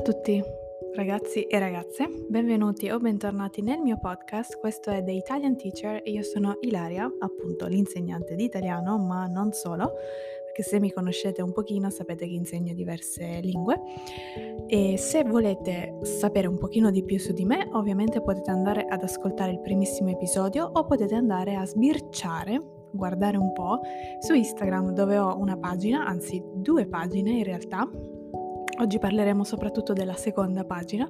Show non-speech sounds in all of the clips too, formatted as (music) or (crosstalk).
a tutti, ragazzi e ragazze, benvenuti o bentornati nel mio podcast. Questo è The Italian Teacher e io sono Ilaria, appunto l'insegnante di italiano, ma non solo, perché se mi conoscete un pochino sapete che insegno diverse lingue. E se volete sapere un pochino di più su di me, ovviamente potete andare ad ascoltare il primissimo episodio o potete andare a sbirciare guardare un po' su Instagram dove ho una pagina, anzi due pagine in realtà, Oggi parleremo soprattutto della seconda pagina.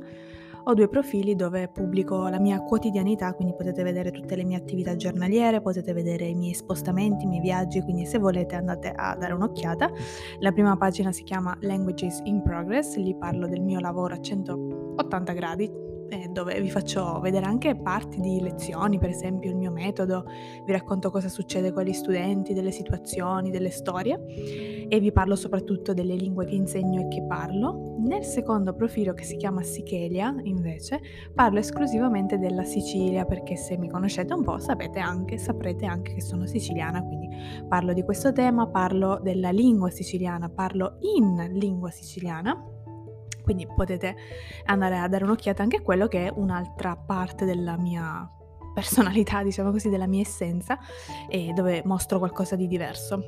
Ho due profili dove pubblico la mia quotidianità, quindi potete vedere tutte le mie attività giornaliere, potete vedere i miei spostamenti, i miei viaggi, quindi se volete andate a dare un'occhiata. La prima pagina si chiama Languages in Progress, lì parlo del mio lavoro a 180 gradi, eh, dove vi faccio vedere anche parti di lezioni, per esempio il mio metodo, vi racconto cosa succede con gli studenti, delle situazioni, delle storie e vi parlo soprattutto delle lingue che insegno e che parlo. Nel secondo profilo che si chiama Sichelia, invece, parlo esclusivamente della Sicilia perché se mi conoscete un po' sapete anche, saprete anche che sono siciliana, quindi parlo di questo tema, parlo della lingua siciliana, parlo in lingua siciliana quindi potete andare a dare un'occhiata anche a quello che è un'altra parte della mia personalità, (laughs) diciamo così, della mia essenza, e dove mostro qualcosa di diverso.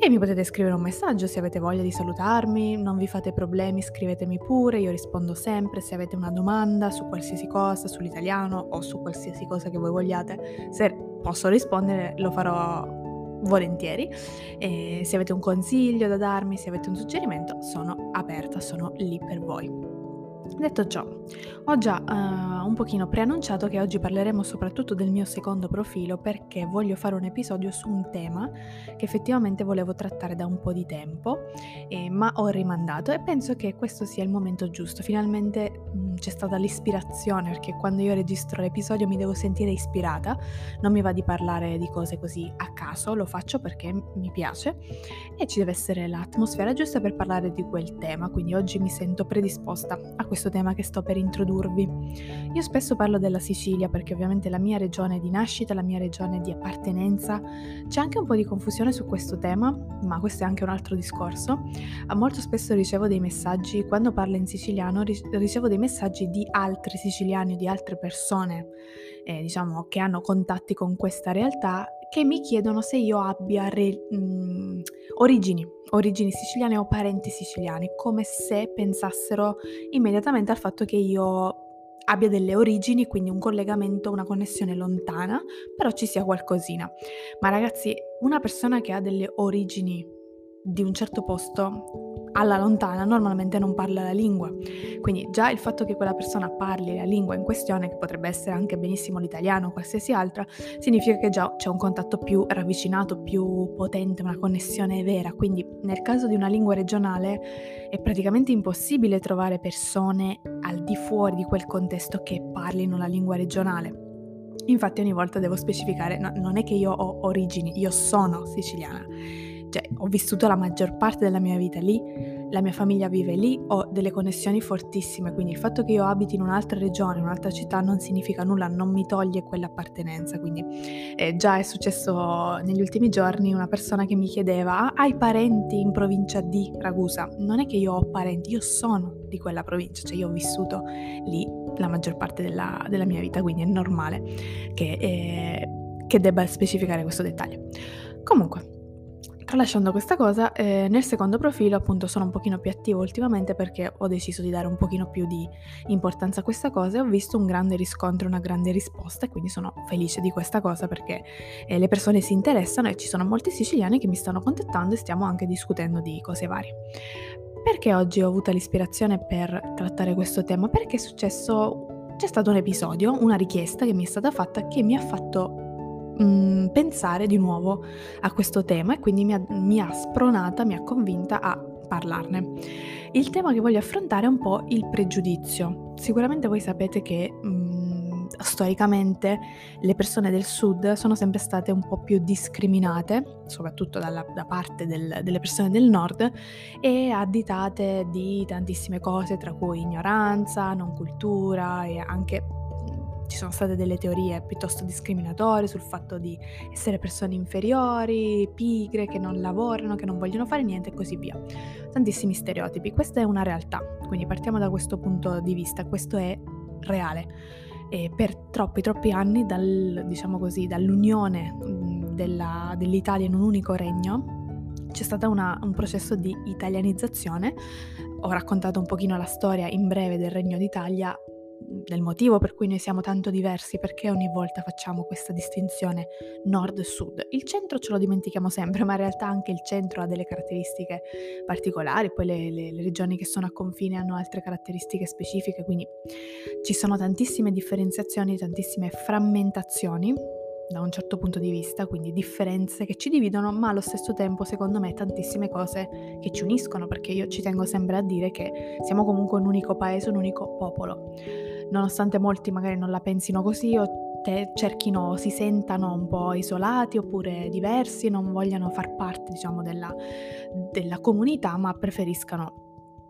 E mi potete scrivere un messaggio se avete voglia di salutarmi, non vi fate problemi, scrivetemi pure, io rispondo sempre se avete una domanda su qualsiasi cosa, sull'italiano o su qualsiasi cosa che voi vogliate. Se posso rispondere lo farò volentieri. E se avete un consiglio da darmi, se avete un suggerimento, sono aperta, sono lì per voi. Detto ciò, ho già uh, un pochino preannunciato che oggi parleremo soprattutto del mio secondo profilo perché voglio fare un episodio su un tema che effettivamente volevo trattare da un po' di tempo, eh, ma ho rimandato e penso che questo sia il momento giusto. Finalmente mh, mm, c'è stata l'ispirazione perché quando io registro l'episodio mi devo sentire ispirata, non mi va di parlare di cose così a caso, lo faccio perché mi piace e ci deve essere l'atmosfera giusta per parlare di quel tema, quindi oggi mi sento predisposta a questo tema che sto per introdurvi. Io spesso parlo della Sicilia perché ovviamente la mia regione di nascita, la mia regione di appartenenza. C'è anche un po' di confusione su questo tema, ma questo è anche un altro discorso. Molto spesso ricevo dei messaggi, quando parlo in siciliano, ricevo dei messaggi di altri siciliani, di altre persone, eh, diciamo, che hanno contatti con questa realtà che mi chiedono se io abbia re, mh, mm, origini, origini siciliane o parenti siciliani, come se pensassero immediatamente al fatto che io abbia delle origini, quindi un collegamento, una connessione lontana, però ci sia qualcosina. Ma ragazzi, una persona che ha delle origini di un certo posto alla lontana normalmente non parla la lingua. Quindi già il fatto che quella persona parli la lingua in questione, che potrebbe essere anche benissimo l'italiano o qualsiasi altra, significa che già c'è un contatto più ravvicinato, più potente, una connessione vera. Quindi nel caso di una lingua regionale è praticamente impossibile trovare persone al di fuori di quel contesto che parlino la lingua regionale. Infatti ogni volta devo specificare, no, non è che io ho origini, io sono siciliana cioè ho vissuto la maggior parte della mia vita lì, la mia famiglia vive lì, ho delle connessioni fortissime, quindi il fatto che io abiti in un'altra regione, in un'altra città non significa nulla, non mi toglie quell'appartenenza, quindi eh, già è successo negli ultimi giorni una persona che mi chiedeva ah, hai parenti in provincia di Ragusa? Non è che io ho parenti, io sono di quella provincia, cioè io ho vissuto lì la maggior parte della, della mia vita, quindi è normale che, eh, che debba specificare questo dettaglio. Comunque, Tralasciando questa cosa, eh, nel secondo profilo appunto sono un pochino più attivo ultimamente perché ho deciso di dare un pochino più di importanza a questa cosa e ho visto un grande riscontro, una grande risposta e quindi sono felice di questa cosa perché eh, le persone si interessano e ci sono molti siciliani che mi stanno contattando e stiamo anche discutendo di cose varie. Perché oggi ho avuto l'ispirazione per trattare questo tema? Perché è successo, c'è stato un episodio, una richiesta che mi è stata fatta che mi ha fatto mh, mhmm, pensare di nuovo a questo tema e quindi mi ha, mi ha spronata, mi ha convinta a parlarne. Il tema che voglio affrontare è un po' il pregiudizio. Sicuramente voi sapete che mh, mhmm, storicamente le persone del sud sono sempre state un po' più discriminate, soprattutto dalla, da parte del, delle persone del nord, e additate di tantissime cose, tra cui ignoranza, non cultura e anche ci sono state delle teorie piuttosto discriminatorie sul fatto di essere persone inferiori, pigre, che non lavorano, che non vogliono fare niente e così via. Tantissimi stereotipi. Questa è una realtà, quindi partiamo da questo punto di vista, questo è reale. E per troppi, troppi anni, dal, diciamo così, dall'unione della, dell'Italia in un unico regno, c'è stato un processo di italianizzazione. Ho raccontato un pochino la storia in breve del Regno d'Italia, del motivo per cui noi siamo tanto diversi, perché ogni volta facciamo questa distinzione nord-sud. Il centro ce lo dimentichiamo sempre, ma in realtà anche il centro ha delle caratteristiche particolari, poi le, le, le regioni che sono a confine hanno altre caratteristiche specifiche, quindi ci sono tantissime differenziazioni, tantissime frammentazioni da un certo punto di vista, quindi differenze che ci dividono, ma allo stesso tempo secondo me tantissime cose che ci uniscono, perché io ci tengo sempre a dire che siamo comunque un unico paese, un unico popolo. Nonostante molti magari non la pensino così o te cerchino, si sentano un po' isolati oppure diversi, non vogliano far parte diciamo della, della comunità, ma preferiscano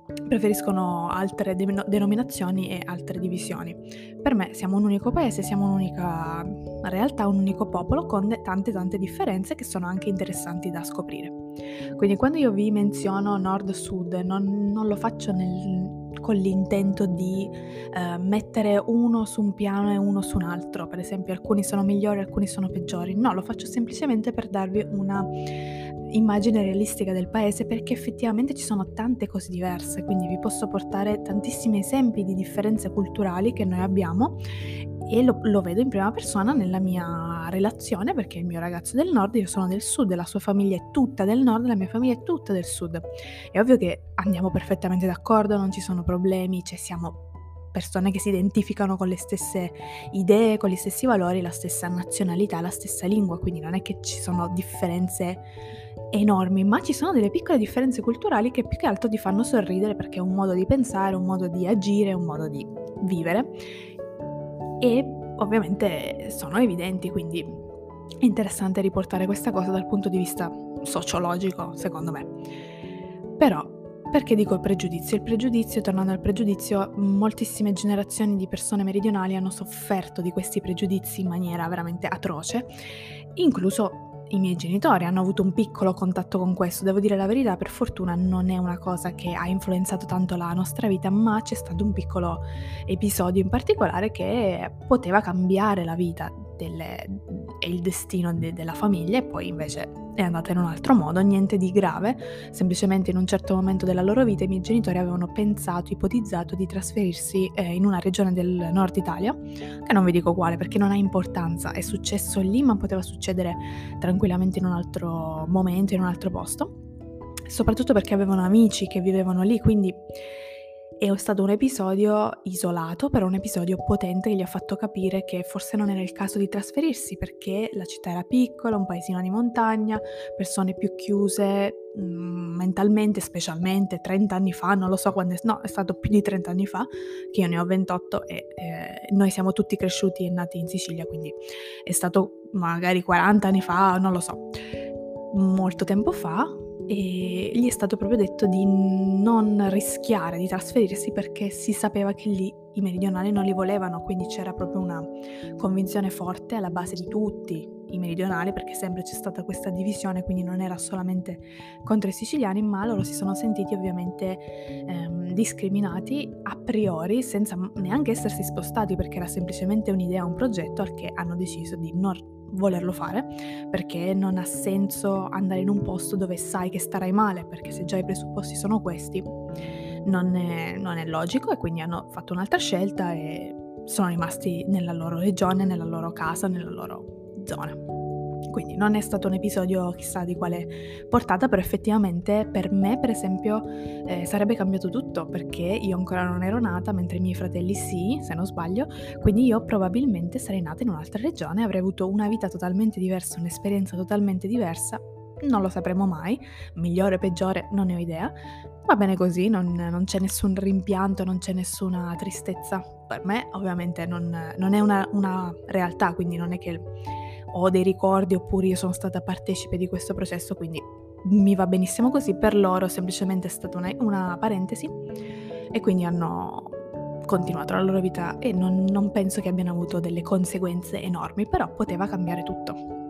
preferiscono altre de- denominazioni e altre divisioni. Per me siamo un unico paese, siamo un'unica realtà, un unico popolo con tante tante differenze che sono anche interessanti da scoprire. Quindi quando io vi menziono nord-sud non, non lo faccio nel, con l'intento di eh, mettere uno su un piano e uno su un altro, per esempio alcuni sono migliori, alcuni sono peggiori, no, lo faccio semplicemente per darvi una immagine realistica del paese perché effettivamente ci sono tante cose diverse, quindi vi posso portare tantissimi esempi di differenze culturali che noi abbiamo e lo, lo, vedo in prima persona nella mia relazione perché il mio ragazzo è del nord, io sono del sud, la sua famiglia è tutta del nord, la mia famiglia è tutta del sud. È ovvio che andiamo perfettamente d'accordo, non ci sono problemi, cioè siamo persone che si identificano con le stesse idee, con gli stessi valori, la stessa nazionalità, la stessa lingua, quindi non è che ci sono differenze enormi, ma ci sono delle piccole differenze culturali che più che altro ti fanno sorridere perché è un modo di pensare, un modo di agire, un modo di vivere e ovviamente sono evidenti, quindi è interessante riportare questa cosa dal punto di vista sociologico, secondo me. Però perché dico il pregiudizio? Il pregiudizio, tornando al pregiudizio, moltissime generazioni di persone meridionali hanno sofferto di questi pregiudizi in maniera veramente atroce, incluso i miei genitori hanno avuto un piccolo contatto con questo, devo dire la verità, per fortuna non è una cosa che ha influenzato tanto la nostra vita, ma c'è stato un piccolo episodio in particolare che poteva cambiare la vita delle, e il destino de, della famiglia e poi invece è andata in un altro modo, niente di grave, semplicemente in un certo momento della loro vita i miei genitori avevano pensato, ipotizzato di trasferirsi eh, in una regione del nord Italia, che non vi dico quale perché non ha importanza, è successo lì ma poteva succedere tranquillamente in un altro momento, in un altro posto, soprattutto perché avevano amici che vivevano lì, quindi è stato un episodio isolato, però un episodio potente che gli ha fatto capire che forse non era il caso di trasferirsi perché la città era piccola, un paesino di montagna, persone più chiuse mm, mentalmente, specialmente 30 anni fa, non lo so quando è, no, è stato più di 30 anni fa, che io ne ho 28 e eh, noi siamo tutti cresciuti e nati in Sicilia, quindi è stato magari 40 anni fa, non lo so, molto tempo fa, e gli è stato proprio detto di non rischiare di trasferirsi perché si sapeva che lì i meridionali non li volevano, quindi c'era proprio una convinzione forte alla base di tutti i meridionali, perché sempre c'è stata questa divisione, quindi non era solamente contro i siciliani, ma loro si sono sentiti ovviamente ehm, discriminati a priori senza neanche essersi spostati perché era semplicemente un'idea, un progetto al che hanno deciso di non volerlo fare perché non ha senso andare in un posto dove sai che starai male perché se già i presupposti sono questi non è, non è logico e quindi hanno fatto un'altra scelta e sono rimasti nella loro regione, nella loro casa, nella loro zona. Quindi non è stato un episodio chissà di quale portata, però effettivamente per me, per esempio, eh, sarebbe cambiato tutto perché io ancora non ero nata, mentre i miei fratelli sì, se non sbaglio, quindi io probabilmente sarei nata in un'altra regione, avrei avuto una vita totalmente diversa, un'esperienza totalmente diversa. Non lo sapremo mai, migliore o peggiore non ne ho idea, va bene così, non, non, c'è nessun rimpianto, non c'è nessuna tristezza. Per me ovviamente non, non è una, una realtà, quindi non è che ho dei ricordi oppure io sono stata partecipe di questo processo, quindi mi va benissimo così, per loro semplicemente è stata una, una parentesi e quindi hanno continuato la loro vita e non, non penso che abbiano avuto delle conseguenze enormi, però poteva cambiare tutto.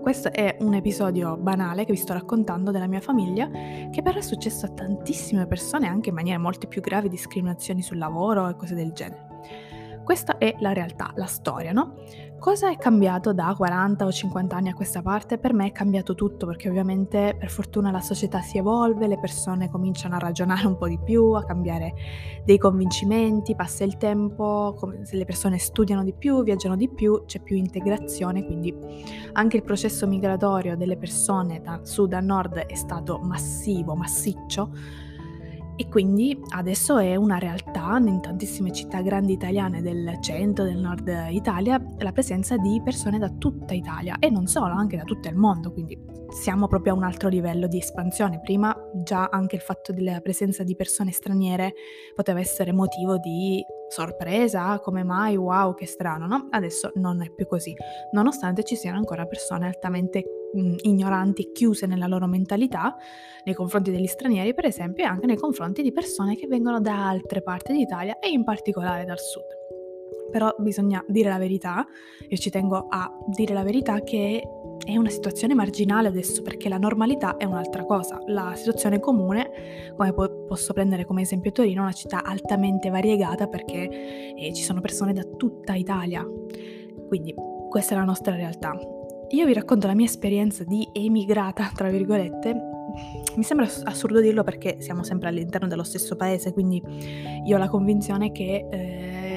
Questo è un episodio banale che vi sto raccontando della mia famiglia, che però è successo a tantissime persone, anche in maniere molto più gravi, discriminazioni sul lavoro e cose del genere. Questa è la realtà, la storia, no? Cosa è cambiato da 40 o 50 anni a questa parte? Per me è cambiato tutto perché ovviamente per fortuna la società si evolve, le persone cominciano a ragionare un po' di più, a cambiare dei convincimenti, passa il tempo, se le persone studiano di più, viaggiano di più, c'è più integrazione, quindi anche il processo migratorio delle persone da sud a nord è stato massivo, massiccio e quindi adesso è una realtà in tantissime città grandi italiane del centro, del nord Italia, la presenza di persone da tutta Italia e non solo, anche da tutto il mondo, quindi siamo proprio a un altro livello di espansione. Prima già anche il fatto della presenza di persone straniere poteva essere motivo di sorpresa, come mai, wow, che strano, no? Adesso non è più così, nonostante ci siano ancora persone altamente mh, ignoranti, chiuse nella loro mentalità nei confronti degli stranieri, per esempio, e anche nei confronti di persone che vengono da altre parti d'Italia e in particolare dal sud. Però bisogna dire la verità, io ci tengo a dire la verità che è una situazione marginale adesso perché la normalità è un'altra cosa. La situazione comune, come po- posso prendere come esempio Torino, è una città altamente variegata perché eh, ci sono persone da tutta Italia. Quindi questa è la nostra realtà. Io vi racconto la mia esperienza di emigrata, tra virgolette. Mi sembra assurdo dirlo perché siamo sempre all'interno dello stesso paese, quindi io ho la convinzione che eh,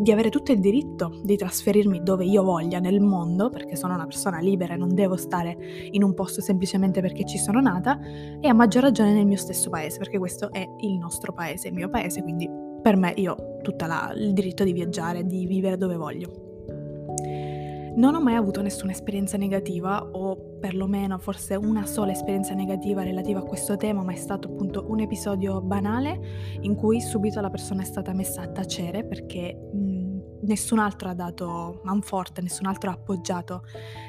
di avere tutto il diritto di trasferirmi dove io voglia nel mondo, perché sono una persona libera e non devo stare in un posto semplicemente perché ci sono nata, e a maggior ragione nel mio stesso paese, perché questo è il nostro paese, il mio paese, quindi per me io ho tutto il diritto di viaggiare, di vivere dove voglio. Non ho mai avuto nessuna esperienza negativa, o perlomeno forse una sola esperienza negativa relativa a questo tema, ma è stato appunto un episodio banale in cui subito la persona è stata messa a tacere perché nessun altro ha dato manforte, nessun altro ha appoggiato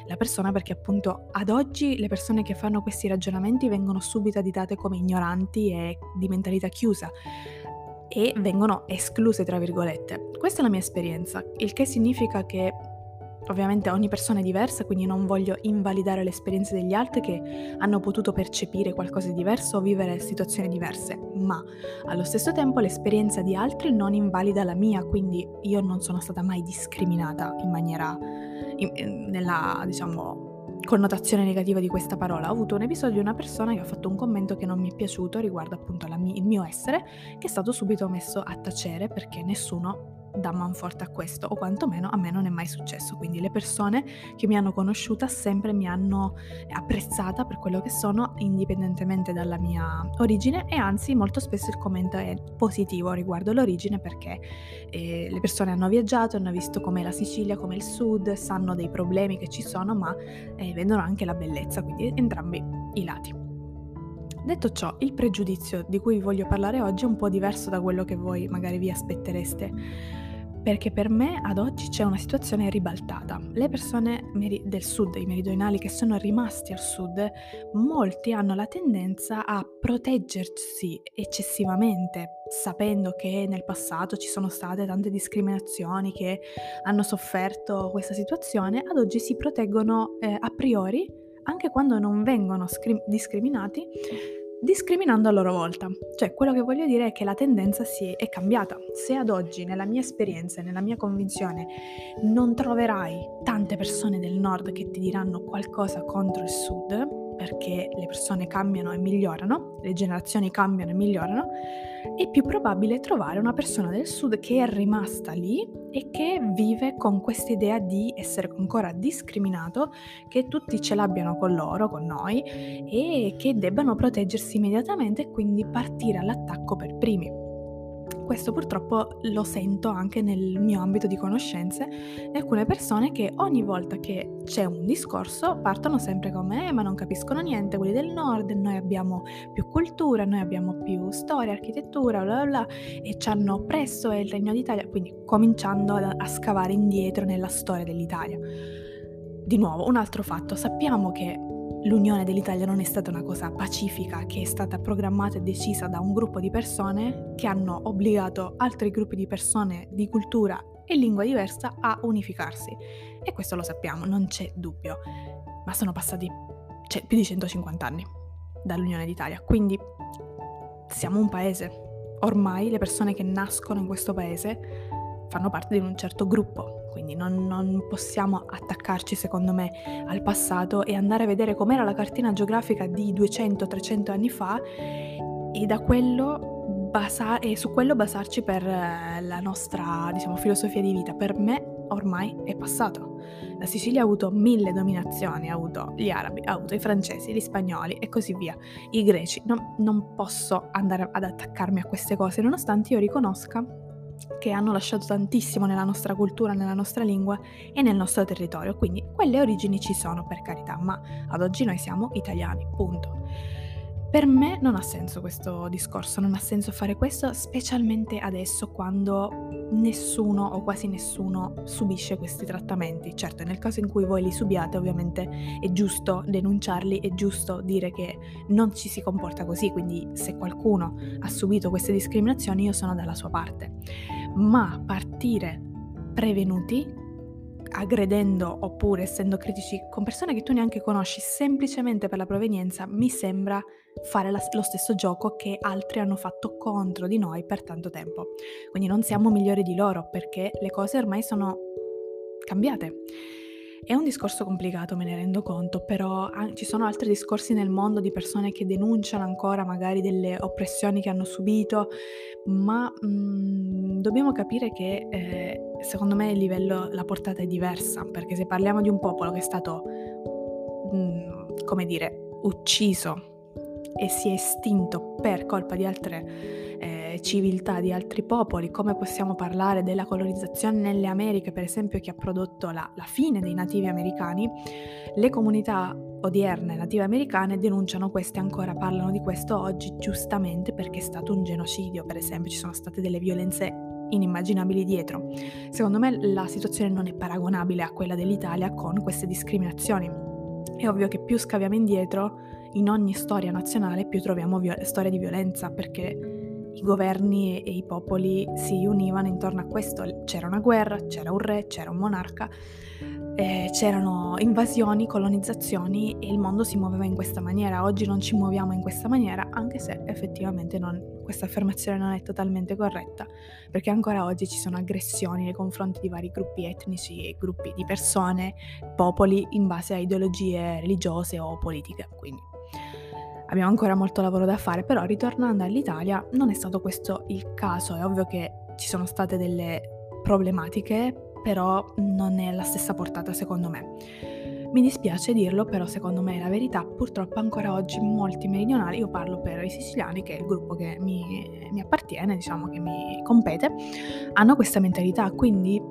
la persona perché appunto ad oggi le persone che fanno questi ragionamenti vengono subito additate come ignoranti e di mentalità chiusa e vengono escluse tra virgolette. Questa è la mia esperienza, il che significa che Ovviamente ogni persona è diversa, quindi non voglio invalidare le esperienze degli altri che hanno potuto percepire qualcosa di diverso o vivere situazioni diverse, ma allo stesso tempo l'esperienza di altri non invalida la mia, quindi io non sono stata mai discriminata in maniera, in, nella, diciamo, connotazione negativa di questa parola. Ho avuto un episodio di una persona che ha fatto un commento che non mi è piaciuto riguardo appunto mia, il mio essere, che è stato subito messo a tacere perché nessuno dà manforte a questo, o quantomeno a me non è mai successo. Quindi le persone che mi hanno conosciuta sempre mi hanno apprezzata per quello che sono, indipendentemente dalla mia origine, e anzi molto spesso il commento è positivo riguardo l'origine perché eh, le persone hanno viaggiato, hanno visto com'è la Sicilia, come il sud, sanno dei problemi che ci sono, ma eh, vedono anche la bellezza, quindi entrambi i lati. Detto ciò, il pregiudizio di cui vi voglio parlare oggi è un po' diverso da quello che voi magari vi aspettereste, perché per me ad oggi c'è una situazione ribaltata. Le persone meri- del sud, i meridionali che sono rimasti al sud, molti hanno la tendenza a proteggersi eccessivamente, sapendo che nel passato ci sono state tante discriminazioni che hanno sofferto questa situazione, ad oggi si proteggono eh, a priori anche quando non vengono scri- discriminati, discriminando a loro volta. Cioè, quello che voglio dire è che la tendenza si è cambiata. Se ad oggi, nella mia esperienza e nella mia convinzione, non troverai tante persone del nord che ti diranno qualcosa contro il sud, perché le persone cambiano e migliorano, le generazioni cambiano e migliorano, è più probabile trovare una persona del sud che è rimasta lì e che vive con questa idea di essere ancora discriminato, che tutti ce l'abbiano con loro, con noi, e che debbano proteggersi immediatamente e quindi partire all'attacco per primi. Questo purtroppo lo sento anche nel mio ambito di conoscenze e alcune persone che ogni volta che c'è un discorso partono sempre come eh, ma non capiscono niente quelli del nord, noi abbiamo più cultura, noi abbiamo più storia, architettura, bla bla bla e ci hanno oppresso il Regno d'Italia, quindi cominciando a, a scavare indietro nella storia dell'Italia. Di nuovo, un altro fatto, sappiamo che l'unione dell'Italia non è stata una cosa pacifica che è stata programmata e decisa da un gruppo di persone che hanno obbligato altri gruppi di persone di cultura e lingua diversa a unificarsi. E questo lo sappiamo, non c'è dubbio. Ma sono passati cioè, più di 150 anni dall'Unione d'Italia, quindi siamo un paese. Ormai le persone che nascono in questo paese fanno parte di un certo gruppo, quindi non, non, possiamo attaccarci secondo me al passato e andare a vedere com'era la cartina geografica di 200-300 anni fa e da quello basa- e su quello basarci per eh, la nostra diciamo, filosofia di vita. Per me ormai è passato. La Sicilia ha avuto mille dominazioni, ha avuto gli arabi, ha avuto i francesi, gli spagnoli e così via, i greci. Non, non posso andare ad attaccarmi a queste cose, nonostante io riconosca che hanno lasciato tantissimo nella nostra cultura, nella nostra lingua e nel nostro territorio. Quindi quelle origini ci sono per carità, ma ad oggi noi siamo italiani, punto. Per me non ha senso questo discorso, non ha senso fare questo, specialmente adesso quando nessuno o quasi nessuno subisce questi trattamenti. Certo, nel caso in cui voi li subiate, ovviamente è giusto denunciarli, è giusto dire che non ci si comporta così, quindi se qualcuno ha subito queste discriminazioni io sono dalla sua parte. Ma partire prevenuti aggredendo oppure essendo critici con persone che tu neanche conosci semplicemente per la provenienza, mi sembra fare la, lo stesso gioco che altri hanno fatto contro di noi per tanto tempo. Quindi non siamo migliori di loro perché le cose ormai sono cambiate. È un discorso complicato, me ne rendo conto, però ci sono altri discorsi nel mondo di persone che denunciano ancora magari delle oppressioni che hanno subito, ma mh, mm, dobbiamo capire che eh, secondo me il livello, la portata è diversa, perché se parliamo di un popolo che è stato, mh, mm, come dire, ucciso e si è estinto per colpa di altre civiltà, di altri popoli, come possiamo parlare della colonizzazione nelle Americhe, per esempio, che ha prodotto la, la fine dei nativi americani, le comunità odierne native americane denunciano questo e ancora parlano di questo oggi giustamente perché è stato un genocidio, per esempio, ci sono state delle violenze inimmaginabili dietro. Secondo me la situazione non è paragonabile a quella dell'Italia con queste discriminazioni. È ovvio che più scaviamo indietro, in ogni storia nazionale più troviamo viol- storie di violenza perché i governi e, i popoli si univano intorno a questo. C'era una guerra, c'era un re, c'era un monarca eh, c'erano invasioni, colonizzazioni e il mondo si muoveva in questa maniera. Oggi non ci muoviamo in questa maniera, anche se effettivamente non, questa affermazione non è totalmente corretta, perché ancora oggi ci sono aggressioni nei confronti di vari gruppi etnici e gruppi di persone, popoli in base a ideologie religiose o politiche. Quindi abbiamo ancora molto lavoro da fare, però ritornando all'Italia non è stato questo il caso, è ovvio che ci sono state delle problematiche però non è la stessa portata secondo me. Mi dispiace dirlo, però secondo me è la verità. Purtroppo ancora oggi molti meridionali, io parlo per i siciliani, che è il gruppo che mi, mi appartiene, diciamo che mi compete, hanno questa mentalità, quindi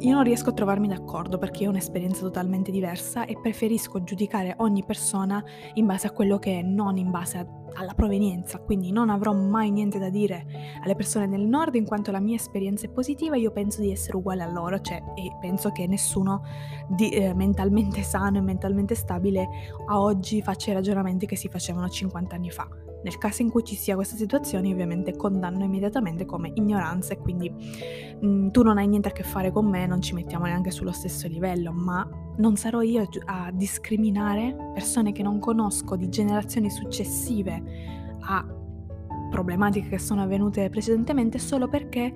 io non riesco a trovarmi d'accordo perché ho un'esperienza totalmente diversa e preferisco giudicare ogni persona in base a quello che è, non in base a alla provenienza, quindi non avrò mai niente da dire alle persone del nord in quanto la mia esperienza è positiva, io penso di essere uguale a loro, cioè, e penso che nessuno di, eh, mentalmente (laughs) sano e mentalmente stabile a oggi faccia i ragionamenti che si facevano 50 anni fa. Nel caso in cui ci sia questa situazione, ovviamente condanno immediatamente come ignoranza e quindi mh, mm, tu non hai niente a che fare con me, non ci mettiamo neanche sullo stesso livello, ma non sarò io a discriminare persone che non conosco di generazioni successive a problematiche che sono avvenute precedentemente solo perché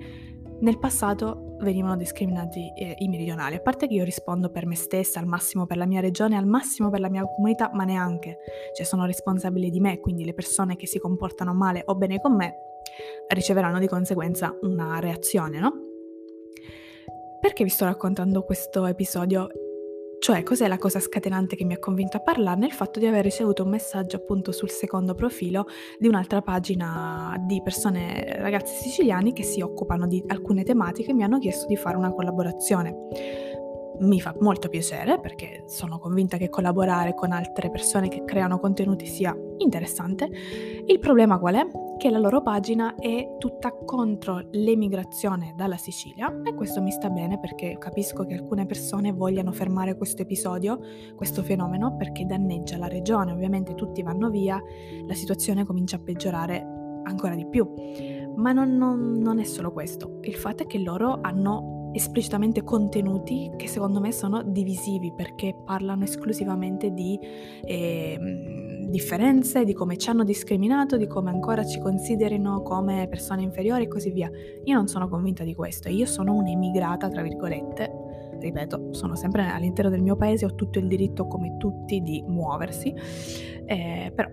nel passato venivano discriminati eh, i meridionali. A parte che io rispondo per me stessa, al massimo per la mia regione, al massimo per la mia comunità, ma neanche. Cioè sono responsabile di me, quindi le persone che si comportano male o bene con me riceveranno di conseguenza una reazione, no? Perché vi sto raccontando questo episodio? Cioè, cos'è la cosa scatenante che mi ha convinto a parlarne? Il fatto di aver ricevuto un messaggio appunto sul secondo profilo di un'altra pagina di persone, ragazzi siciliani che si occupano di alcune tematiche e mi hanno chiesto di fare una collaborazione. mi fa molto piacere perché sono convinta che collaborare con altre persone che creano contenuti sia interessante. Il problema qual è? Che la loro pagina è tutta contro l'emigrazione dalla Sicilia e questo mi sta bene perché capisco che alcune persone vogliano fermare questo episodio, questo fenomeno, perché danneggia la regione. Ovviamente tutti vanno via, la situazione comincia a peggiorare ancora di più. Ma non, non, non è solo questo, il fatto è che loro hanno esplicitamente contenuti che secondo me sono divisivi perché parlano esclusivamente di eh, differenze, di come ci hanno discriminato, di come ancora ci considerino come persone inferiori e così via. Io non sono convinta di questo, io sono un'emigrata, tra virgolette, ripeto, sono sempre all'interno del mio paese, ho tutto il diritto come tutti di muoversi, eh, però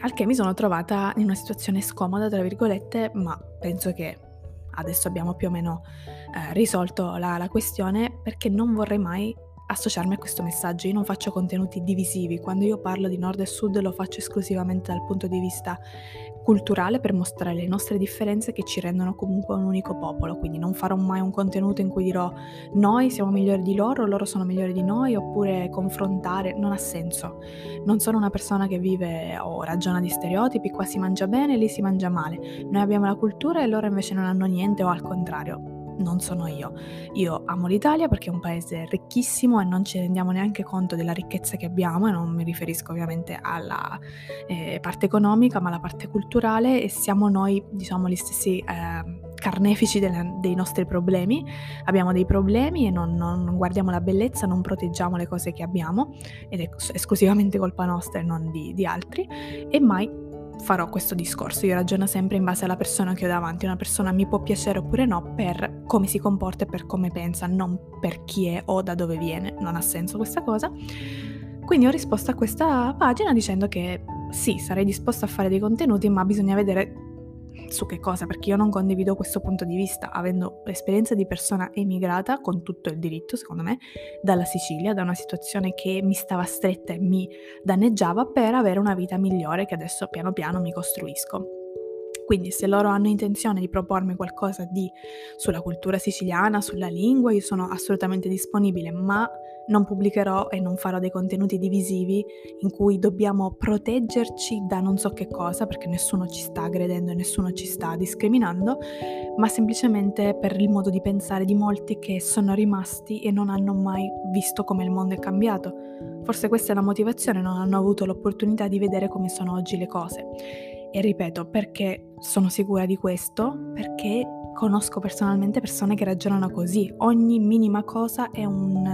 al che mi sono trovata in una situazione scomoda, tra virgolette, ma penso che adesso abbiamo più o meno eh, risolto la, la questione perché non vorrei mai associarmi a questo messaggio. Io non faccio contenuti divisivi, quando io parlo di nord e sud lo faccio esclusivamente dal punto di vista culturale per mostrare le nostre differenze che ci rendono comunque un unico popolo, quindi non farò mai un contenuto in cui dirò noi siamo migliori di loro, loro sono migliori di noi, oppure confrontare, non ha senso. Non sono una persona che vive o ragiona di stereotipi, qua si mangia bene, lì si mangia male. Noi abbiamo la cultura e loro invece non hanno niente o al contrario non sono io. Io amo l'Italia perché è un paese ricchissimo e non ci rendiamo neanche conto della ricchezza che abbiamo e non mi riferisco ovviamente alla eh, parte economica ma alla parte culturale e siamo noi diciamo gli stessi eh, carnefici delle, dei nostri problemi. Abbiamo dei problemi e non, non, guardiamo la bellezza, non proteggiamo le cose che abbiamo ed è esclusivamente colpa nostra e non di, di altri e mai farò questo discorso, io ragiono sempre in base alla persona che ho davanti, una persona mi può piacere oppure no per come si comporta e per come pensa, non per chi è o da dove viene, non ha senso questa cosa. Quindi ho risposto a questa pagina dicendo che sì, sarei disposta a fare dei contenuti, ma bisogna vedere su che cosa, perché io non condivido questo punto di vista, avendo l'esperienza di persona emigrata, con tutto il diritto, secondo me, dalla Sicilia, da una situazione che mi stava stretta e mi danneggiava per avere una vita migliore che adesso piano piano mi costruisco. Quindi se loro hanno intenzione di propormi qualcosa di, sulla cultura siciliana, sulla lingua, io sono assolutamente disponibile, ma non pubblicherò e non farò dei contenuti divisivi in cui dobbiamo proteggerci da non so che cosa, perché nessuno ci sta aggredendo e nessuno ci sta discriminando, ma semplicemente per il modo di pensare di molti che sono rimasti e non hanno mai visto come il mondo è cambiato. Forse questa è la motivazione, non hanno avuto l'opportunità di vedere come sono oggi le cose. E ripeto, perché sono sicura di questo? Perché conosco personalmente persone che ragionano così. Ogni minima cosa è un,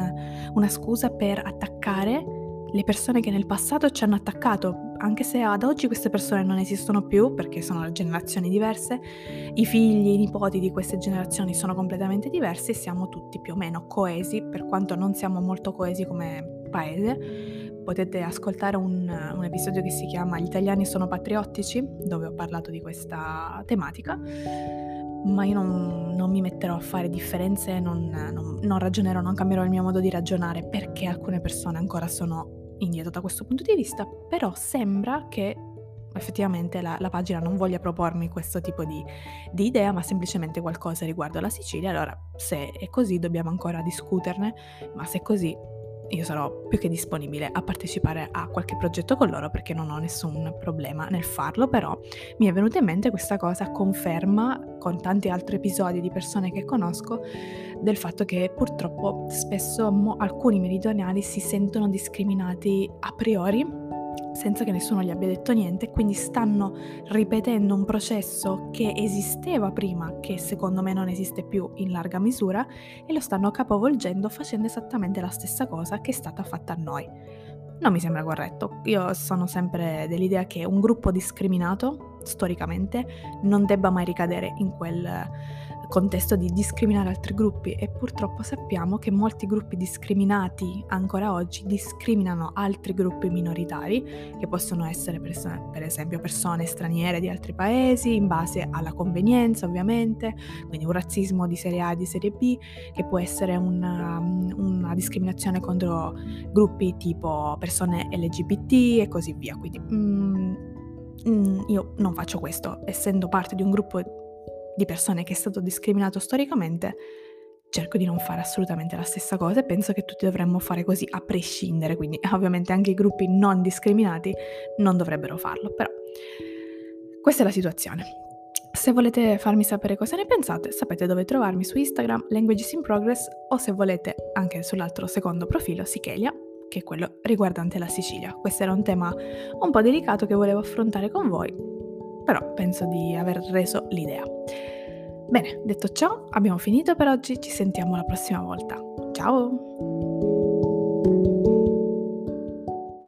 una scusa per attaccare le persone che nel passato ci hanno attaccato, anche se ad oggi queste persone non esistono più perché sono generazioni diverse, i figli, i nipoti di queste generazioni sono completamente diversi e siamo tutti più o meno coesi, per quanto non siamo molto coesi come paese potete ascoltare un, un, episodio che si chiama Gli italiani sono patriottici, dove ho parlato di questa tematica, ma io non, non mi metterò a fare differenze, non, non, non ragionerò, non cambierò il mio modo di ragionare perché alcune persone ancora sono indietro da questo punto di vista, però sembra che effettivamente la, la, pagina non voglia propormi questo tipo di, di, idea, ma semplicemente qualcosa riguardo alla Sicilia. Allora, se è così, dobbiamo ancora discuterne, ma se è così, io sarò più che disponibile a partecipare a qualche progetto con loro perché non ho nessun problema nel farlo, però mi è venuta in mente questa cosa, conferma con tanti altri episodi di persone che conosco del fatto che purtroppo spesso mo- alcuni meridionali si sentono discriminati a priori senza che nessuno gli abbia detto niente, quindi stanno ripetendo un processo che esisteva prima, che secondo me non esiste più in larga misura, e lo stanno capovolgendo facendo esattamente la stessa cosa che è stata fatta a noi. Non mi sembra corretto. Io sono sempre dell'idea che un gruppo discriminato, storicamente, non debba mai ricadere in quel contesto di discriminare altri gruppi e purtroppo sappiamo che molti gruppi discriminati ancora oggi discriminano altri gruppi minoritari che possono essere per, per esempio persone straniere di altri paesi in base alla convenienza ovviamente, quindi un razzismo di serie A e di serie B che può essere una, una discriminazione contro gruppi tipo persone LGBT e così via. Quindi mm, mm, io non faccio questo, essendo parte di un gruppo di persone che è stato discriminato storicamente, cerco di non fare assolutamente la stessa cosa e penso che tutti dovremmo fare così a prescindere, quindi (laughs) ovviamente anche i gruppi non discriminati non dovrebbero farlo, però questa è la situazione. Se volete farmi sapere cosa ne pensate, sapete dove trovarmi su Instagram, Languages in Progress, o se volete anche sull'altro secondo profilo, Sichelia, che è quello riguardante la Sicilia. Questo era un tema un po' delicato che volevo affrontare con voi, però penso di aver reso l'idea. Bene, detto ciò, abbiamo finito per oggi, ci sentiamo la prossima volta. Ciao!